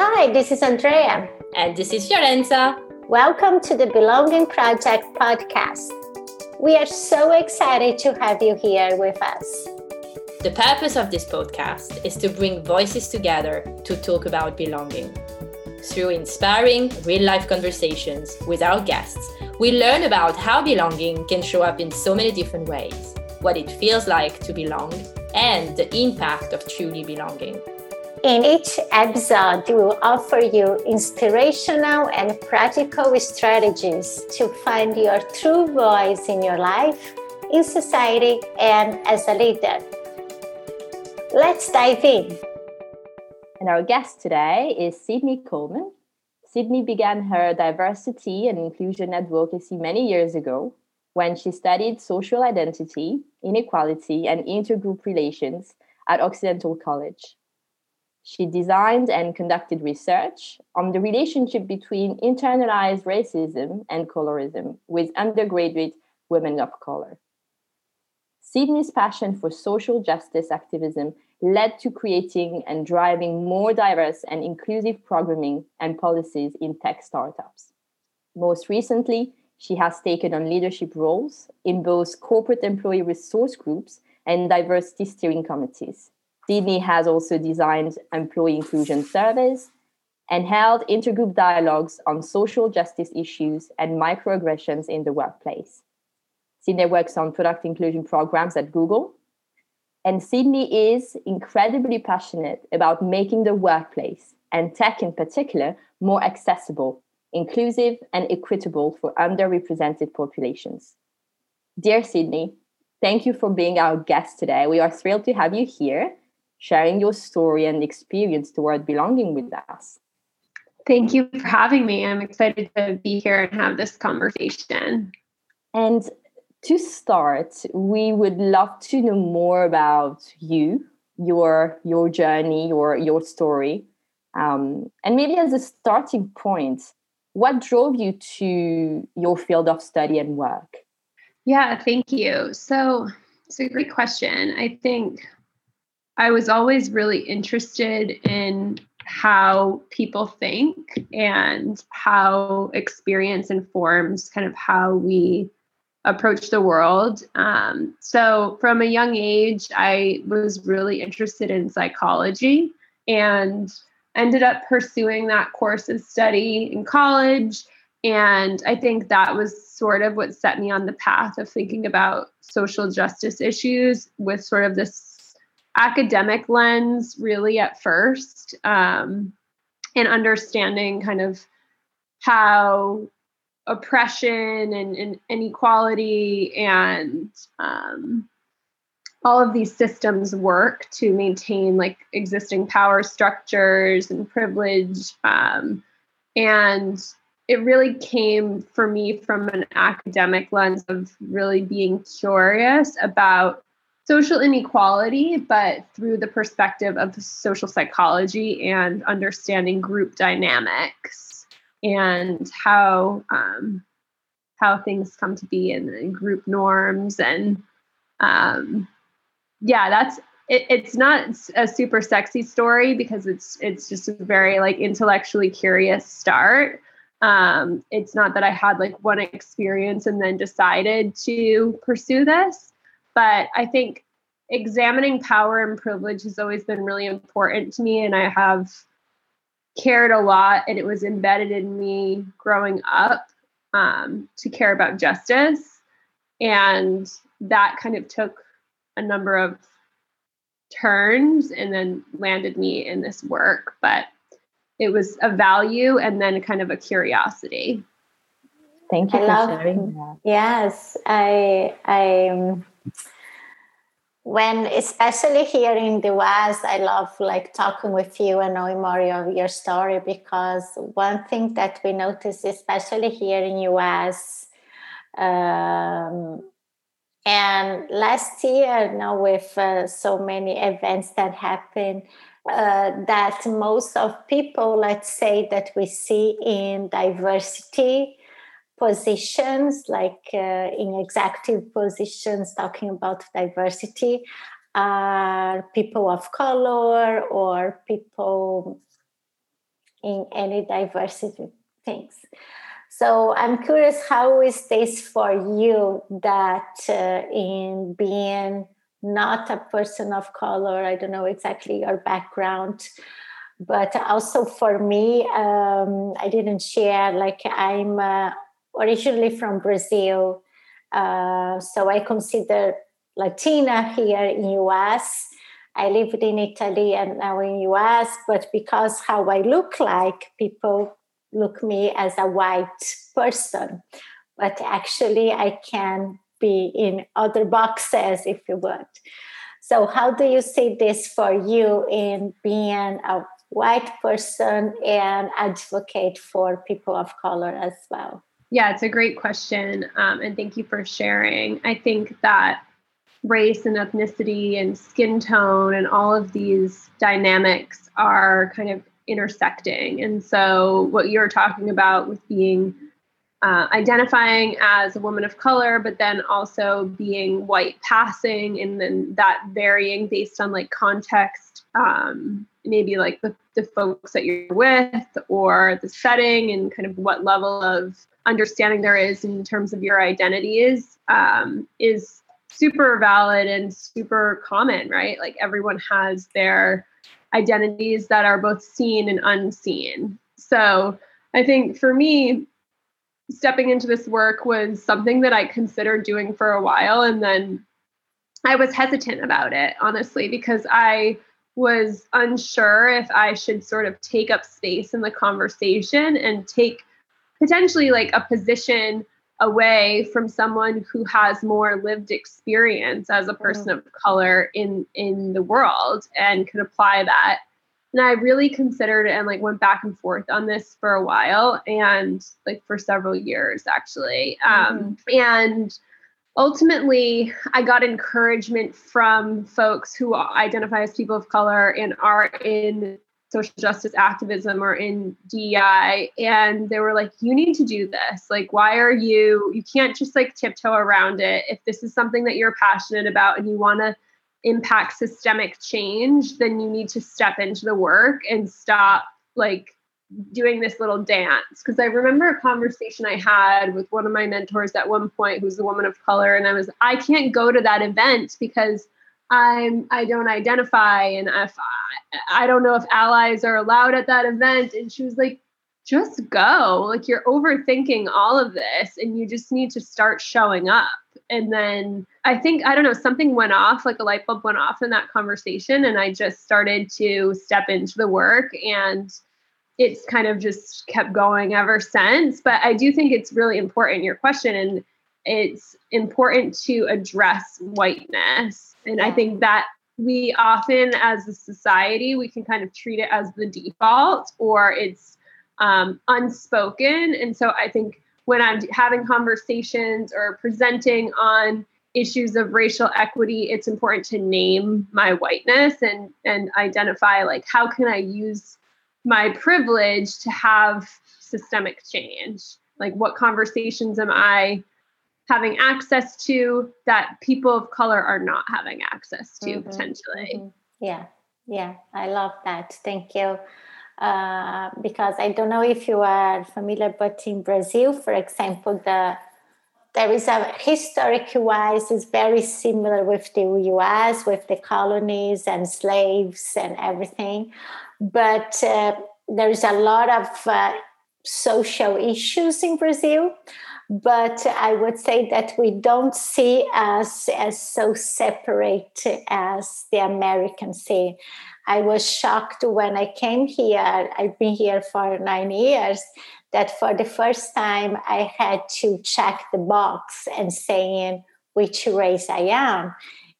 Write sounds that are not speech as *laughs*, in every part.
Hi, this is Andrea. And this is Fiorenza. Welcome to the Belonging Project podcast. We are so excited to have you here with us. The purpose of this podcast is to bring voices together to talk about belonging. Through inspiring, real life conversations with our guests, we learn about how belonging can show up in so many different ways, what it feels like to belong, and the impact of truly belonging. In each episode, we will offer you inspirational and practical strategies to find your true voice in your life, in society, and as a leader. Let's dive in. And our guest today is Sydney Coleman. Sydney began her diversity and inclusion advocacy many years ago when she studied social identity, inequality, and intergroup relations at Occidental College. She designed and conducted research on the relationship between internalized racism and colorism with undergraduate women of color. Sydney's passion for social justice activism led to creating and driving more diverse and inclusive programming and policies in tech startups. Most recently, she has taken on leadership roles in both corporate employee resource groups and diversity steering committees. Sydney has also designed employee inclusion surveys and held intergroup dialogues on social justice issues and microaggressions in the workplace. Sydney works on product inclusion programs at Google. And Sydney is incredibly passionate about making the workplace and tech in particular more accessible, inclusive, and equitable for underrepresented populations. Dear Sydney, thank you for being our guest today. We are thrilled to have you here sharing your story and experience toward belonging with us. Thank you for having me. I'm excited to be here and have this conversation. And to start, we would love to know more about you, your your journey, your your story, um, and maybe as a starting point, what drove you to your field of study and work? Yeah, thank you. So it's a great question. I think I was always really interested in how people think and how experience informs kind of how we approach the world. Um, so, from a young age, I was really interested in psychology and ended up pursuing that course of study in college. And I think that was sort of what set me on the path of thinking about social justice issues with sort of this academic lens really at first um, and understanding kind of how oppression and, and inequality and um, all of these systems work to maintain like existing power structures and privilege um, and it really came for me from an academic lens of really being curious about social inequality, but through the perspective of social psychology and understanding group dynamics and how um, how things come to be in group norms and um, yeah, that's it, it's not a super sexy story because it's it's just a very like intellectually curious start. Um, it's not that I had like one experience and then decided to pursue this but I think examining power and privilege has always been really important to me, and I have cared a lot, and it was embedded in me growing up um, to care about justice. And that kind of took a number of turns and then landed me in this work. But it was a value and then kind of a curiosity. Thank you I for love, sharing that. Yes, I I when especially here in the west i love like talking with you and knowing more of your story because one thing that we notice especially here in us um, and last year know with uh, so many events that happen uh, that most of people let's say that we see in diversity positions, like uh, in executive positions, talking about diversity, are people of color or people in any diversity things. So I'm curious, how is this for you that uh, in being not a person of color, I don't know exactly your background, but also for me, um, I didn't share, like I'm originally from Brazil. Uh, so I consider Latina here in US. I lived in Italy and now in US, but because how I look like, people look me as a white person. But actually, I can be in other boxes if you want. So, how do you see this for you in being a white person and advocate for people of color as well? Yeah, it's a great question. Um, and thank you for sharing. I think that race and ethnicity and skin tone and all of these dynamics are kind of intersecting. And so, what you're talking about with being uh, identifying as a woman of color, but then also being white passing, and then that varying based on like context, um, maybe like the, the folks that you're with or the setting, and kind of what level of understanding there is in terms of your identities um, is super valid and super common, right? Like everyone has their identities that are both seen and unseen. So I think for me, stepping into this work was something that I considered doing for a while. And then I was hesitant about it, honestly, because I was unsure if I should sort of take up space in the conversation and take potentially like a position away from someone who has more lived experience as a person mm-hmm. of color in in the world and can apply that and i really considered and like went back and forth on this for a while and like for several years actually. Um, mm-hmm. and ultimately i got encouragement from folks who identify as people of color and are in social justice activism or in DEI and they were like you need to do this. Like why are you you can't just like tiptoe around it. If this is something that you're passionate about and you want to impact systemic change then you need to step into the work and stop like doing this little dance. Because I remember a conversation I had with one of my mentors at one point who's a woman of color and I was I can't go to that event because I'm I don't identify and if I, I don't know if allies are allowed at that event. And she was like just go. Like you're overthinking all of this and you just need to start showing up and then I think I don't know something went off like a light bulb went off in that conversation and I just started to step into the work and it's kind of just kept going ever since. But I do think it's really important your question and it's important to address whiteness. And I think that we often, as a society, we can kind of treat it as the default or it's um, unspoken. And so I think when I'm having conversations or presenting on issues of racial equity, it's important to name my whiteness and and identify like how can I use my privilege to have systemic change? Like what conversations am I having access to that people of color are not having access to mm-hmm. potentially. Mm-hmm. Yeah, yeah, I love that. Thank you. Uh, because I don't know if you are familiar, but in Brazil, for example, the there is a historic wise is very similar with the US, with the colonies and slaves and everything, but uh, there is a lot of uh, social issues in Brazil but I would say that we don't see us as so separate as the Americans see. I was shocked when I came here. I've been here for nine years. That for the first time I had to check the box and saying which race I am.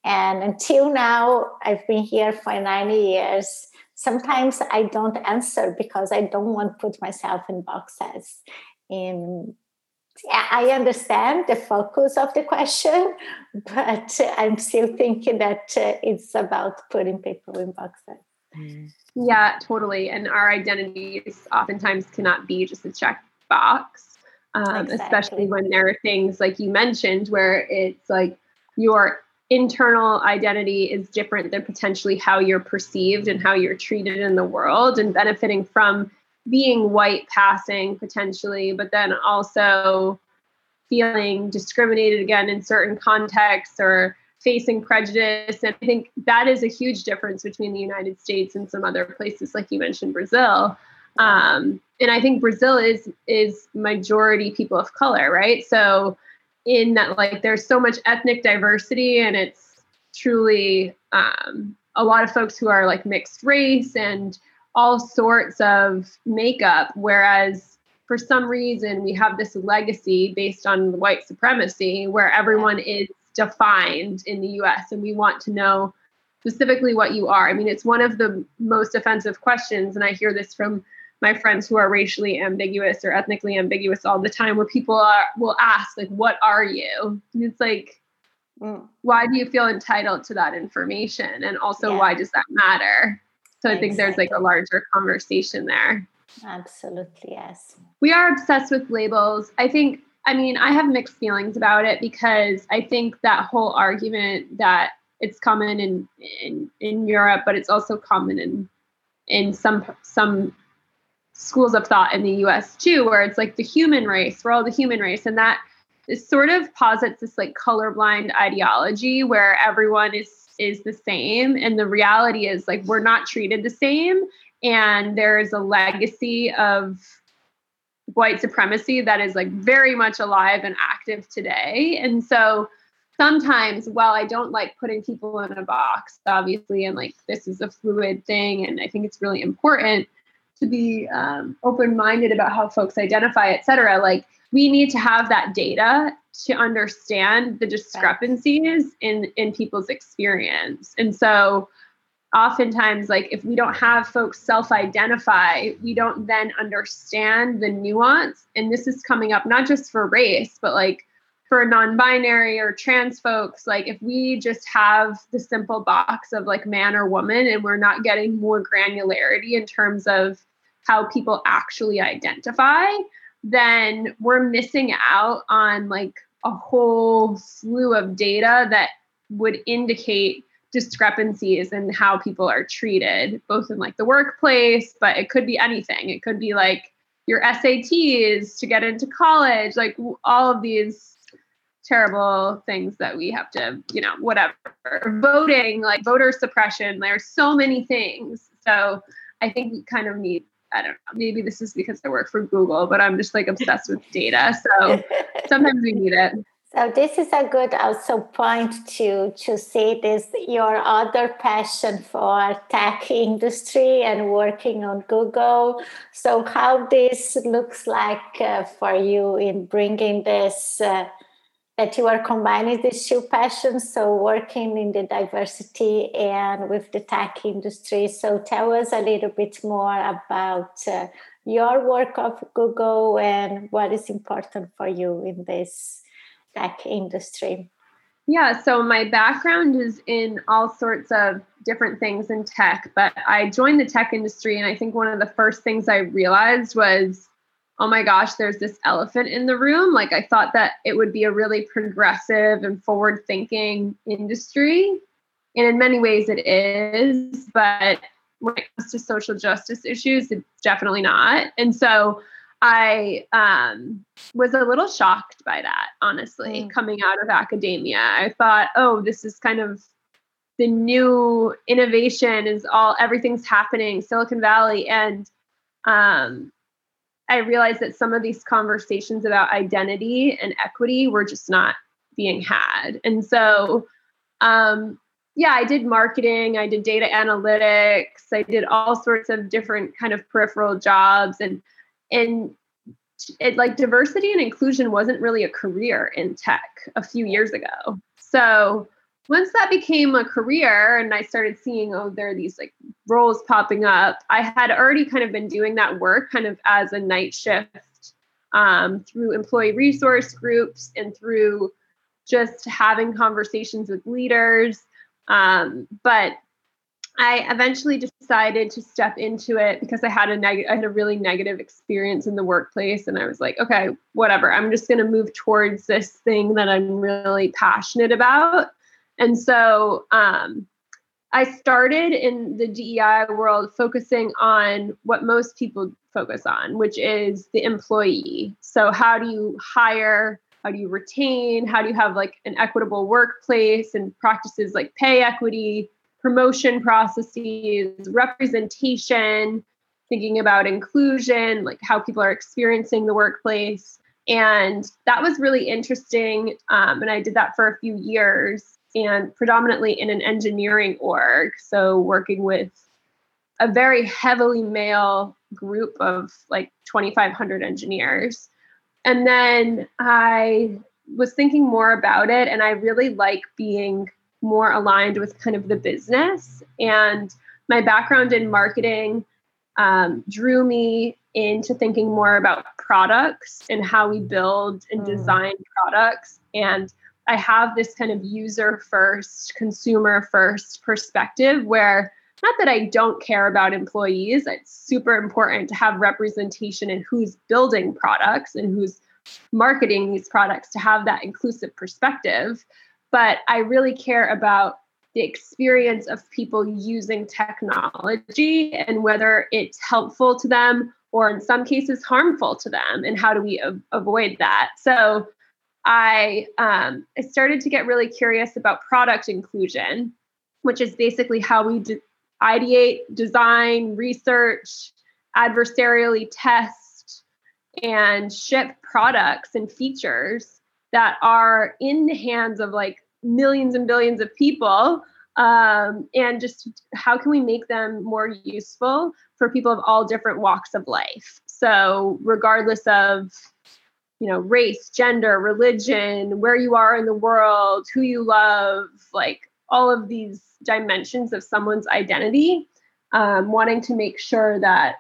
And until now, I've been here for nine years. Sometimes I don't answer because I don't want to put myself in boxes. In I understand the focus of the question, *laughs* but I'm still thinking that uh, it's about putting people in boxes. Mm. Yeah, totally. And our identities oftentimes cannot be just a check box, um, exactly. especially when there are things like you mentioned where it's like your internal identity is different than potentially how you're perceived and how you're treated in the world and benefiting from being white passing potentially, but then also feeling discriminated again in certain contexts or facing prejudice. And I think that is a huge difference between the United States and some other places, like you mentioned, Brazil. Um, and I think Brazil is is majority people of color, right? So in that, like, there's so much ethnic diversity, and it's truly um, a lot of folks who are like mixed race and all sorts of makeup. Whereas for some reason we have this legacy based on white supremacy where everyone is defined in the US and we want to know specifically what you are. I mean, it's one of the most offensive questions, and I hear this from my friends who are racially ambiguous or ethnically ambiguous all the time, where people are will ask, like, what are you? And it's like, mm. why do you feel entitled to that information? And also, yeah. why does that matter? So I exactly. think there's like a larger conversation there. Absolutely, yes. We are obsessed with labels. I think I mean, I have mixed feelings about it because I think that whole argument that it's common in in, in Europe, but it's also common in in some some schools of thought in the US too, where it's like the human race, we're all the human race. And that is sort of posits this like colorblind ideology where everyone is is the same. And the reality is like we're not treated the same. And there is a legacy of white supremacy that is like very much alive and active today. And so sometimes while I don't like putting people in a box, obviously, and like this is a fluid thing, and I think it's really important to be um, open-minded about how folks identify, et cetera. Like we need to have that data to understand the discrepancies in in people's experience. And so oftentimes like if we don't have folks self-identify we don't then understand the nuance and this is coming up not just for race but like for non-binary or trans folks like if we just have the simple box of like man or woman and we're not getting more granularity in terms of how people actually identify then we're missing out on like a whole slew of data that would indicate discrepancies in how people are treated, both in like the workplace, but it could be anything. It could be like your SATs to get into college, like all of these terrible things that we have to, you know, whatever. Voting, like voter suppression, there are so many things. So I think we kind of need I don't know. Maybe this is because I work for Google, but I'm just like obsessed with data. So *laughs* sometimes we need it. So this is a good also point to to see this your other passion for tech industry and working on Google. So how this looks like uh, for you in bringing this uh, that you are combining these two passions. So working in the diversity and with the tech industry. So tell us a little bit more about. Uh, your work of Google and what is important for you in this tech industry? Yeah, so my background is in all sorts of different things in tech, but I joined the tech industry, and I think one of the first things I realized was, oh my gosh, there's this elephant in the room. Like, I thought that it would be a really progressive and forward thinking industry. And in many ways, it is, but when it comes to social justice issues, it's definitely not. And so I um, was a little shocked by that, honestly, mm. coming out of academia. I thought, oh, this is kind of the new innovation is all everything's happening Silicon Valley, and um, I realized that some of these conversations about identity and equity were just not being had, and so. Um, yeah, I did marketing, I did data analytics, I did all sorts of different kind of peripheral jobs and and it like diversity and inclusion wasn't really a career in tech a few years ago. So once that became a career and I started seeing, oh, there are these like roles popping up, I had already kind of been doing that work kind of as a night shift um, through employee resource groups and through just having conversations with leaders. Um, but I eventually decided to step into it because I had a neg- I had a really negative experience in the workplace and I was like, okay, whatever. I'm just going to move towards this thing that I'm really passionate about. And so um, I started in the DEI world focusing on what most people focus on, which is the employee. So, how do you hire? How do you retain? How do you have like an equitable workplace and practices like pay equity, promotion processes, representation, thinking about inclusion, like how people are experiencing the workplace. And that was really interesting. Um, and I did that for a few years and predominantly in an engineering org. So, working with a very heavily male group of like 2,500 engineers. And then I was thinking more about it, and I really like being more aligned with kind of the business. And my background in marketing um, drew me into thinking more about products and how we build and mm. design products. And I have this kind of user first, consumer first perspective where not that I don't care about employees, it's super important to have representation in who's building products and who's marketing these products to have that inclusive perspective. But I really care about the experience of people using technology and whether it's helpful to them or in some cases harmful to them and how do we a- avoid that so i um, i started to get really curious about product inclusion which is basically how we de- ideate design research adversarially test and ship products and features that are in the hands of like millions and billions of people um, and just how can we make them more useful for people of all different walks of life? So regardless of you know race gender religion where you are in the world who you love like all of these dimensions of someone's identity um, wanting to make sure that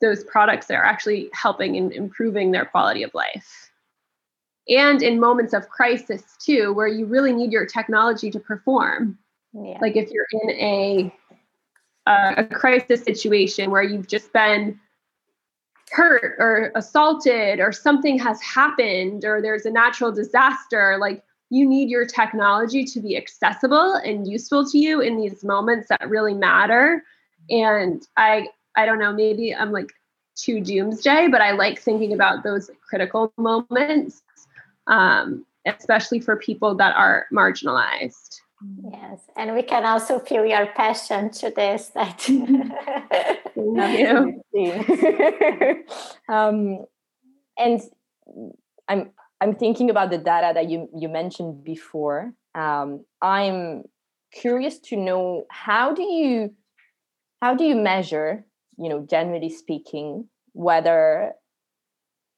those products are actually helping and improving their quality of life and in moments of crisis too where you really need your technology to perform yeah. like if you're in a uh, a crisis situation where you've just been hurt or assaulted or something has happened or there's a natural disaster like you need your technology to be accessible and useful to you in these moments that really matter and i i don't know maybe i'm like too doomsday but i like thinking about those critical moments um, especially for people that are marginalized. Yes, and we can also feel your passion to this. That *laughs* *laughs* um, and I'm I'm thinking about the data that you you mentioned before. Um, I'm curious to know how do you how do you measure, you know, generally speaking, whether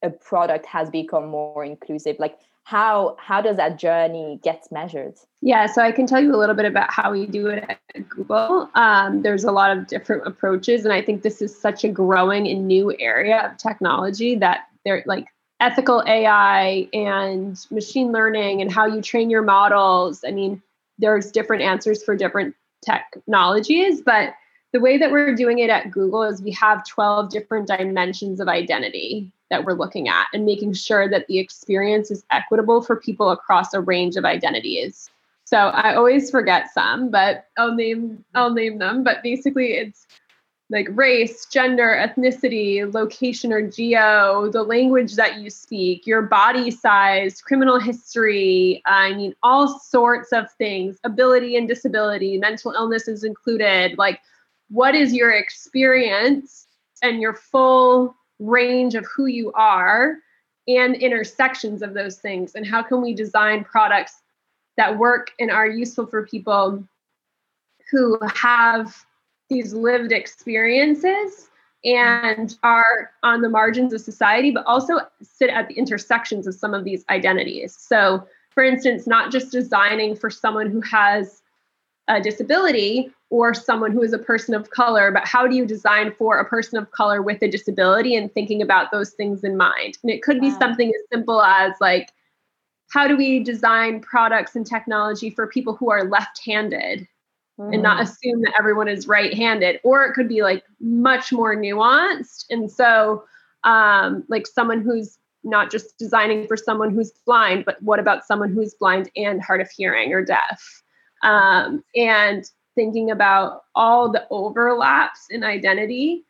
a product has become more inclusive like how how does that journey get measured? Yeah so i can tell you a little bit about how we do it at google. Um, there's a lot of different approaches and i think this is such a growing and new area of technology that they're like ethical ai and machine learning and how you train your models. I mean there's different answers for different technologies but the way that we're doing it at google is we have 12 different dimensions of identity that we're looking at and making sure that the experience is equitable for people across a range of identities. So I always forget some, but I'll name I'll name them. But basically it's like race, gender, ethnicity, location or geo, the language that you speak, your body size, criminal history, I mean, all sorts of things, ability and disability, mental illness is included. Like, what is your experience and your full range of who you are and intersections of those things? And how can we design products that work and are useful for people who have these lived experiences and are on the margins of society but also sit at the intersections of some of these identities? So for instance not just designing for someone who has a disability or someone who is a person of color, but how do you design for a person of color with a disability and thinking about those things in mind? And it could be wow. something as simple as like, how do we design products and technology for people who are left handed mm. and not mm. assume that everyone is right handed? Or it could be like much more nuanced. And so, um, like someone who's not just designing for someone who's blind, but what about someone who's blind and hard of hearing or deaf? Um, and thinking about all the overlaps in identity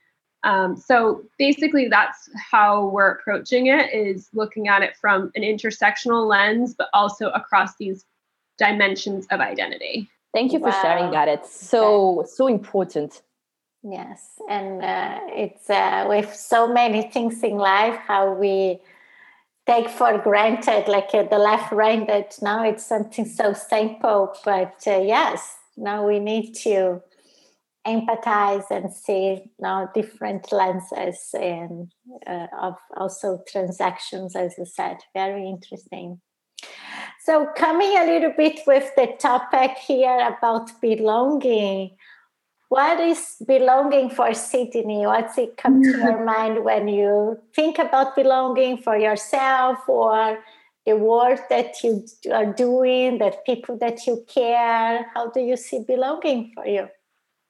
Um, so basically, that's how we're approaching it: is looking at it from an intersectional lens, but also across these dimensions of identity. Thank you for wow. sharing that. It's so so important. Yes, and uh, it's uh, with so many things in life how we take for granted, like uh, the left brain, that now it's something so simple. But uh, yes, now we need to empathize and see now different lenses and uh, of also transactions, as you said. Very interesting. So, coming a little bit with the topic here about belonging, what is belonging for Sydney? What's it come to your *laughs* mind when you think about belonging for yourself or the work that you are doing, that people that you care? How do you see belonging for you?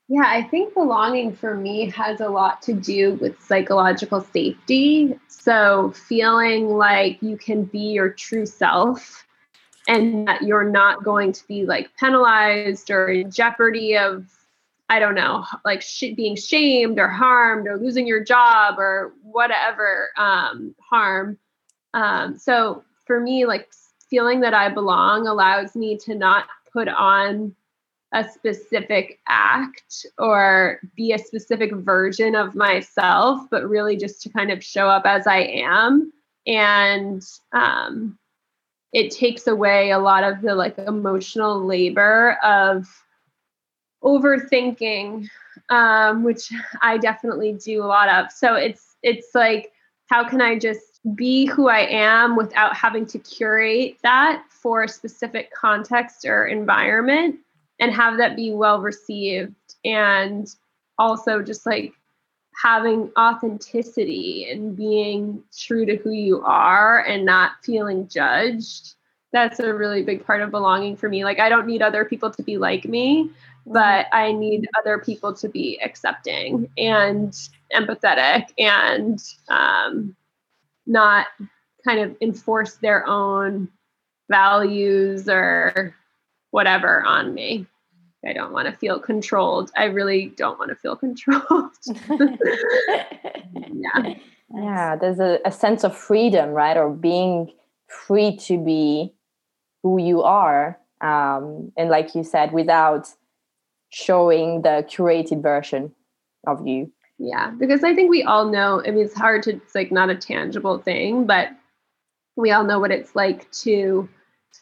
Yeah, I think belonging for me has a lot to do with psychological safety. So, feeling like you can be your true self and that you're not going to be like penalized or in jeopardy of i don't know like sh- being shamed or harmed or losing your job or whatever um, harm um, so for me like feeling that i belong allows me to not put on a specific act or be a specific version of myself but really just to kind of show up as i am. And um, it takes away a lot of the like emotional labor of overthinking um, which i definitely do a lot of. So it's it's like how can i just be who i am without having to curate that for a specific context or environment and have that be well received and also just like having authenticity and being true to who you are and not feeling judged that's a really big part of belonging for me. Like i don't need other people to be like me but i need other people to be accepting and empathetic and um, not kind of enforce their own values or whatever on me I don't want to feel controlled. I really don't want to feel *laughs* controlled. *laughs* yeah. Yeah, there's a, a sense of freedom, right? Or being free to be who you are. Um, and like you said, without showing the curated version of you. Yeah, because I think we all know, I mean, it's hard to, it's like not a tangible thing, but we all know what it's like to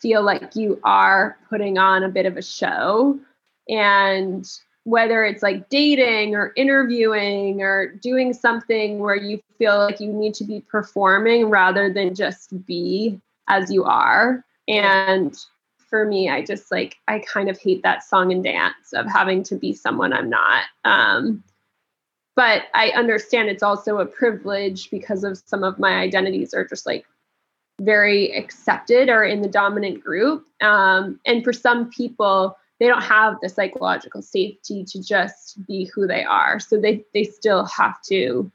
feel like you are putting on a bit of a show and whether it's like dating or interviewing or doing something where you feel like you need to be performing rather than just be as you are. And for me, I just like, I kind of hate that song and dance of having to be someone I'm not. Um, but I understand it's also a privilege because of some of my identities are just like very accepted or in the dominant group. Um, and for some people, they don't have the psychological safety to just be who they are. So they they still have to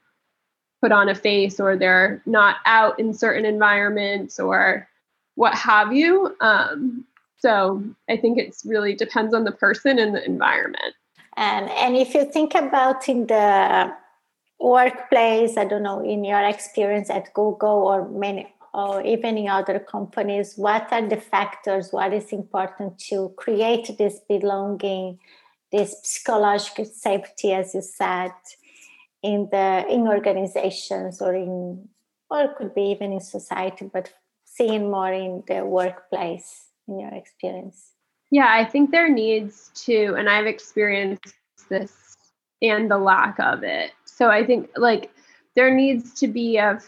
put on a face or they're not out in certain environments or what have you. Um, so i think it's really depends on the person and the environment and and if you think about in the workplace i don't know in your experience at google or many or even in other companies what are the factors what is important to create this belonging this psychological safety as you said in the in organizations or in or could be even in society but seeing more in the workplace in your experience yeah i think there needs to and i've experienced this and the lack of it. So i think like there needs to be a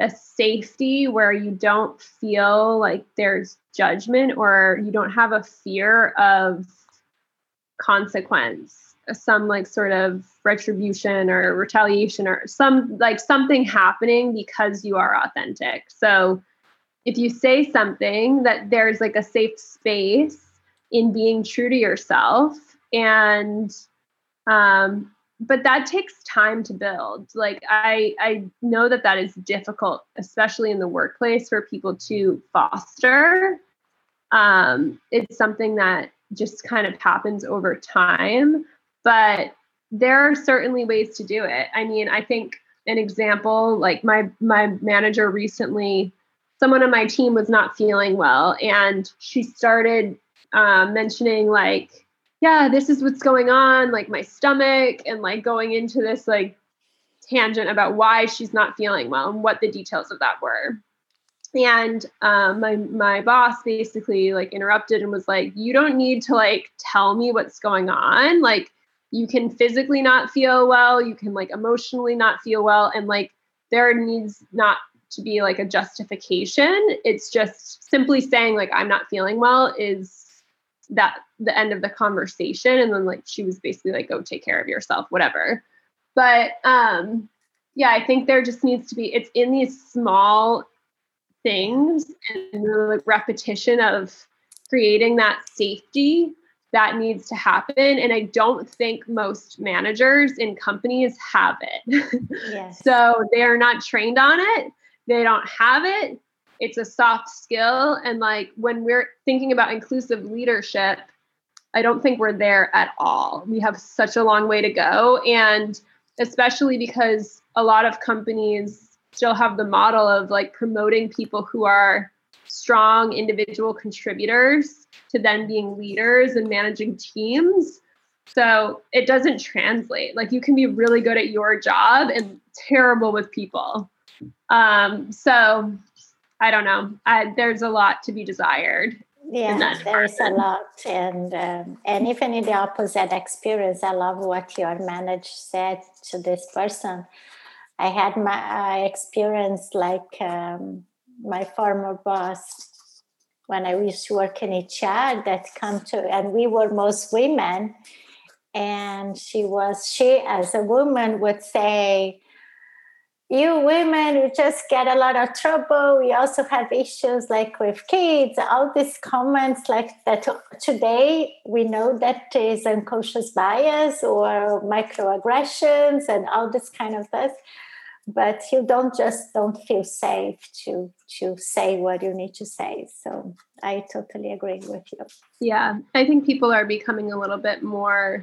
a safety where you don't feel like there's judgment or you don't have a fear of consequence some like sort of retribution or retaliation or some like something happening because you are authentic. So if you say something that there's like a safe space in being true to yourself. And um, but that takes time to build. Like i i know that that is difficult especially in the workplace for people to foster. Um it's something that just kind of happens over time but there are certainly ways to do it. I mean, I think an example like my my manager recently someone on my team was not feeling well and she started um, mentioning like yeah this is what's going on like my stomach and like going into this like tangent about why she's not feeling well and what the details of that were. And um, my my boss basically like interrupted and was like you don't need to like tell me what's going on. Like you can physically not feel well. You can like emotionally not feel well. And like there needs not to be like a justification. It's just simply saying like i'm not feeling well is that the end of the conversation and then like she was basically like go take care of yourself whatever but um yeah i think there just needs to be it's in these small things and the like, repetition of creating that safety that needs to happen. And I don't think most managers in companies have it. *laughs* Yes. so they're not trained on it, they don't have it. It's a soft skill. And like when we're thinking about inclusive leadership, I don't think we're there at all. We have such a long way to go. And especially because a lot of companies still have the model of like promoting people who are strong individual contributors to then being leaders and managing teams. So it doesn't translate. Like you can be really good at your job and terrible with people. Um, so I don't know. I, there's a lot to be desired. Yeah, there's a lot, and um, and even in the opposite experience, I love what your manager said to this person. I had my experience like um, my former boss when I used to work in HR that come to, and we were most women. And she was, she as a woman would say, you women you just get a lot of trouble. We also have issues like with kids all these comments like that today we know that is unconscious bias or microaggressions and all this kind of stuff but you don't just don't feel safe to to say what you need to say. So i totally agree with you. Yeah i think people are becoming a little bit more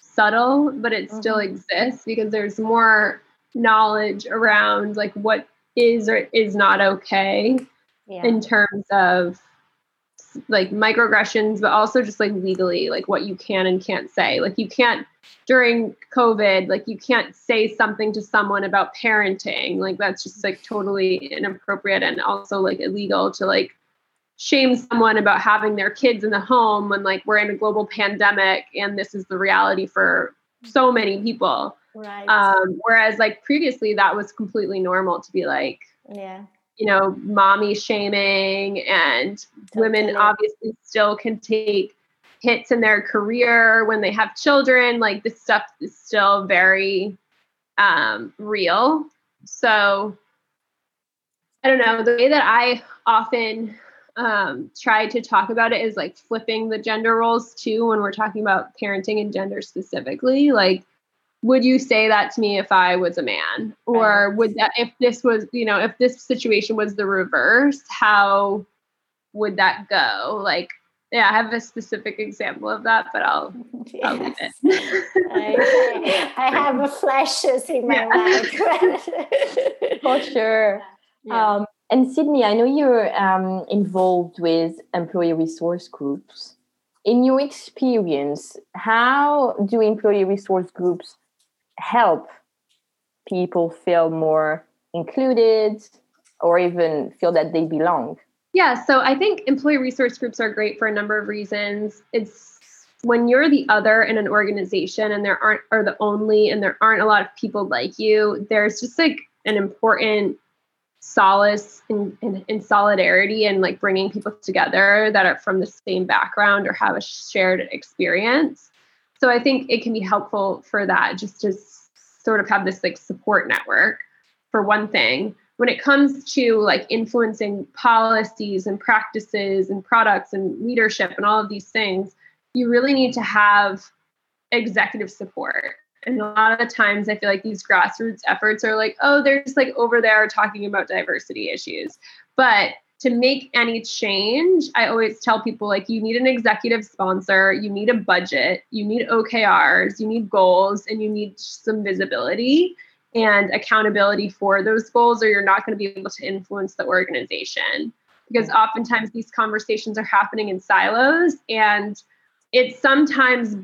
subtle but it mm-hmm. still exists because there's more knowledge around like what is or is not okay yeah. in terms of like microaggressions but also just like legally like what you can and can't say like you can't during COVID, like you can't say something to someone about parenting. Like that's just like totally inappropriate and also like illegal to like shame someone about having their kids in the home when like we're in a global pandemic and this is the reality for so many people. Right. Um, whereas like previously that was completely normal to be like, yeah, you know, mommy shaming and women obviously still can take hits in their career when they have children like this stuff is still very um, real. So i don't know the way that i often um, try to talk about it is like flipping the gender roles too when we're talking about parenting and gender specifically like would you say that to me if i was a man or would that if this was you know if this situation was the reverse how would that go like yeah, I have a specific example of that, but I'll, yes. *laughs* I'll leave it. I, I have a flashes in my yeah. *laughs* For sure. Yeah. Um, and Sydney, I know you're um, involved with employee resource groups. In your experience, how do employee resource groups help people feel more included or even feel that they belong? Yeah, so I think employee resource groups are great for a number of reasons. It's when you're the other in an organization and there aren't or the only and there aren't a lot of people like you, there's just like an important solace in, in, in solidarity and like bringing people together that are from the same background or have a shared experience. So I think it can be helpful for that just to sort of have this like support network for one thing when it comes to like influencing policies and practices and products and leadership and all of these things, you really need to have executive support. And a lot of the times I feel like these grassroots efforts are like, oh, they're just like over there talking about diversity issues. But to make any change, I always tell people like you need an executive sponsor, you need a budget, you need OKRs, you need goals, and you need some visibility and accountability for those goals, or you're not going to be able to influence the organization. Because oftentimes these conversations are happening in silos, and it's sometimes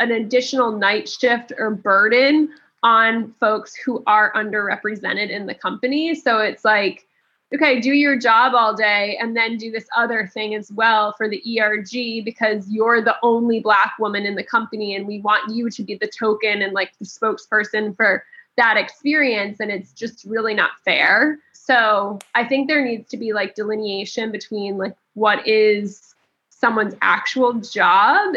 an additional night shift or burden on folks who are underrepresented in the company. So it's like, okay, do your job all day and then do this other thing as well for the ERG because you're the only Black woman in the company and we want you to be the token and like the spokesperson for that experience. And it's just really not fair. So I think there needs to be like delineation between like what is someone's actual job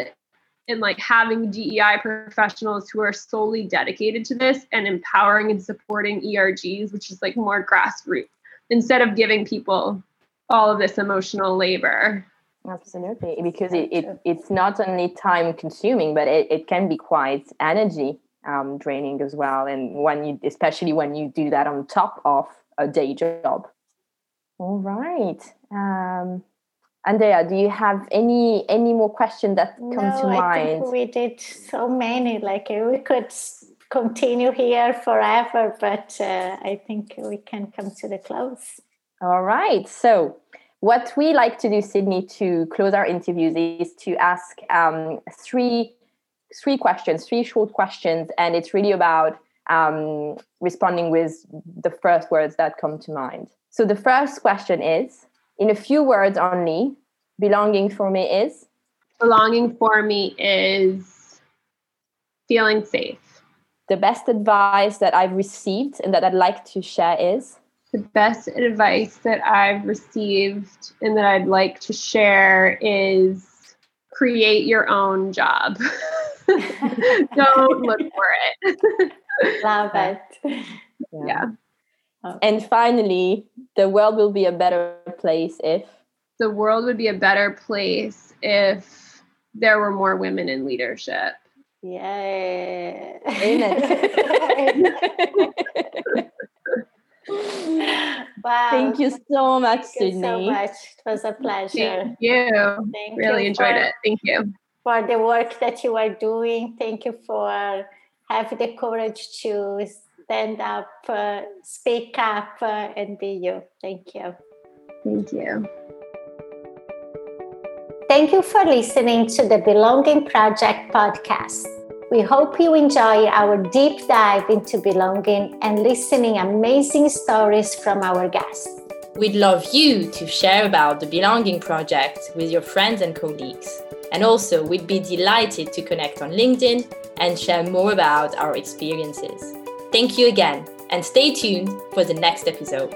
and like having DEI professionals who are solely dedicated to this and empowering and supporting ERGs, which is like more grassroots instead of giving people all of this emotional labor. Absolutely, because it, it it's not only time consuming, but it, it can be quite energy um, draining as well. And when you, especially when you do that on top of a day job. All right. Um, Andrea, do you have any any more questions that come no, to mind? I think we did so many. Like we could continue here forever, but uh, I think we can come to the close. All right. So, what we like to do, Sydney, to close our interviews is to ask um, three three questions, three short questions, and it's really about um, responding with the first words that come to mind. So, the first question is, in a few words only, belonging for me is. Belonging for me is feeling safe the best advice that I've received and that I'd like to share is? The best advice that I've received and that I'd like to share is create your own job. *laughs* Don't look for it. *laughs* Love it. Yeah. yeah. Okay. And finally, the world will be a better place if the world would be a better place if there were more women in leadership. Yeah. Amen. *laughs* wow. Thank you so much, Thank Sydney. so much. It was a pleasure. Thank you. Thank really you enjoyed for, it. Thank you. For the work that you are doing. Thank you for having the courage to stand up, uh, speak up, uh, and be you. Thank you. Thank you. Thank you for listening to the Belonging Project podcast. We hope you enjoy our deep dive into belonging and listening amazing stories from our guests. We'd love you to share about the Belonging Project with your friends and colleagues. And also, we'd be delighted to connect on LinkedIn and share more about our experiences. Thank you again, and stay tuned for the next episode.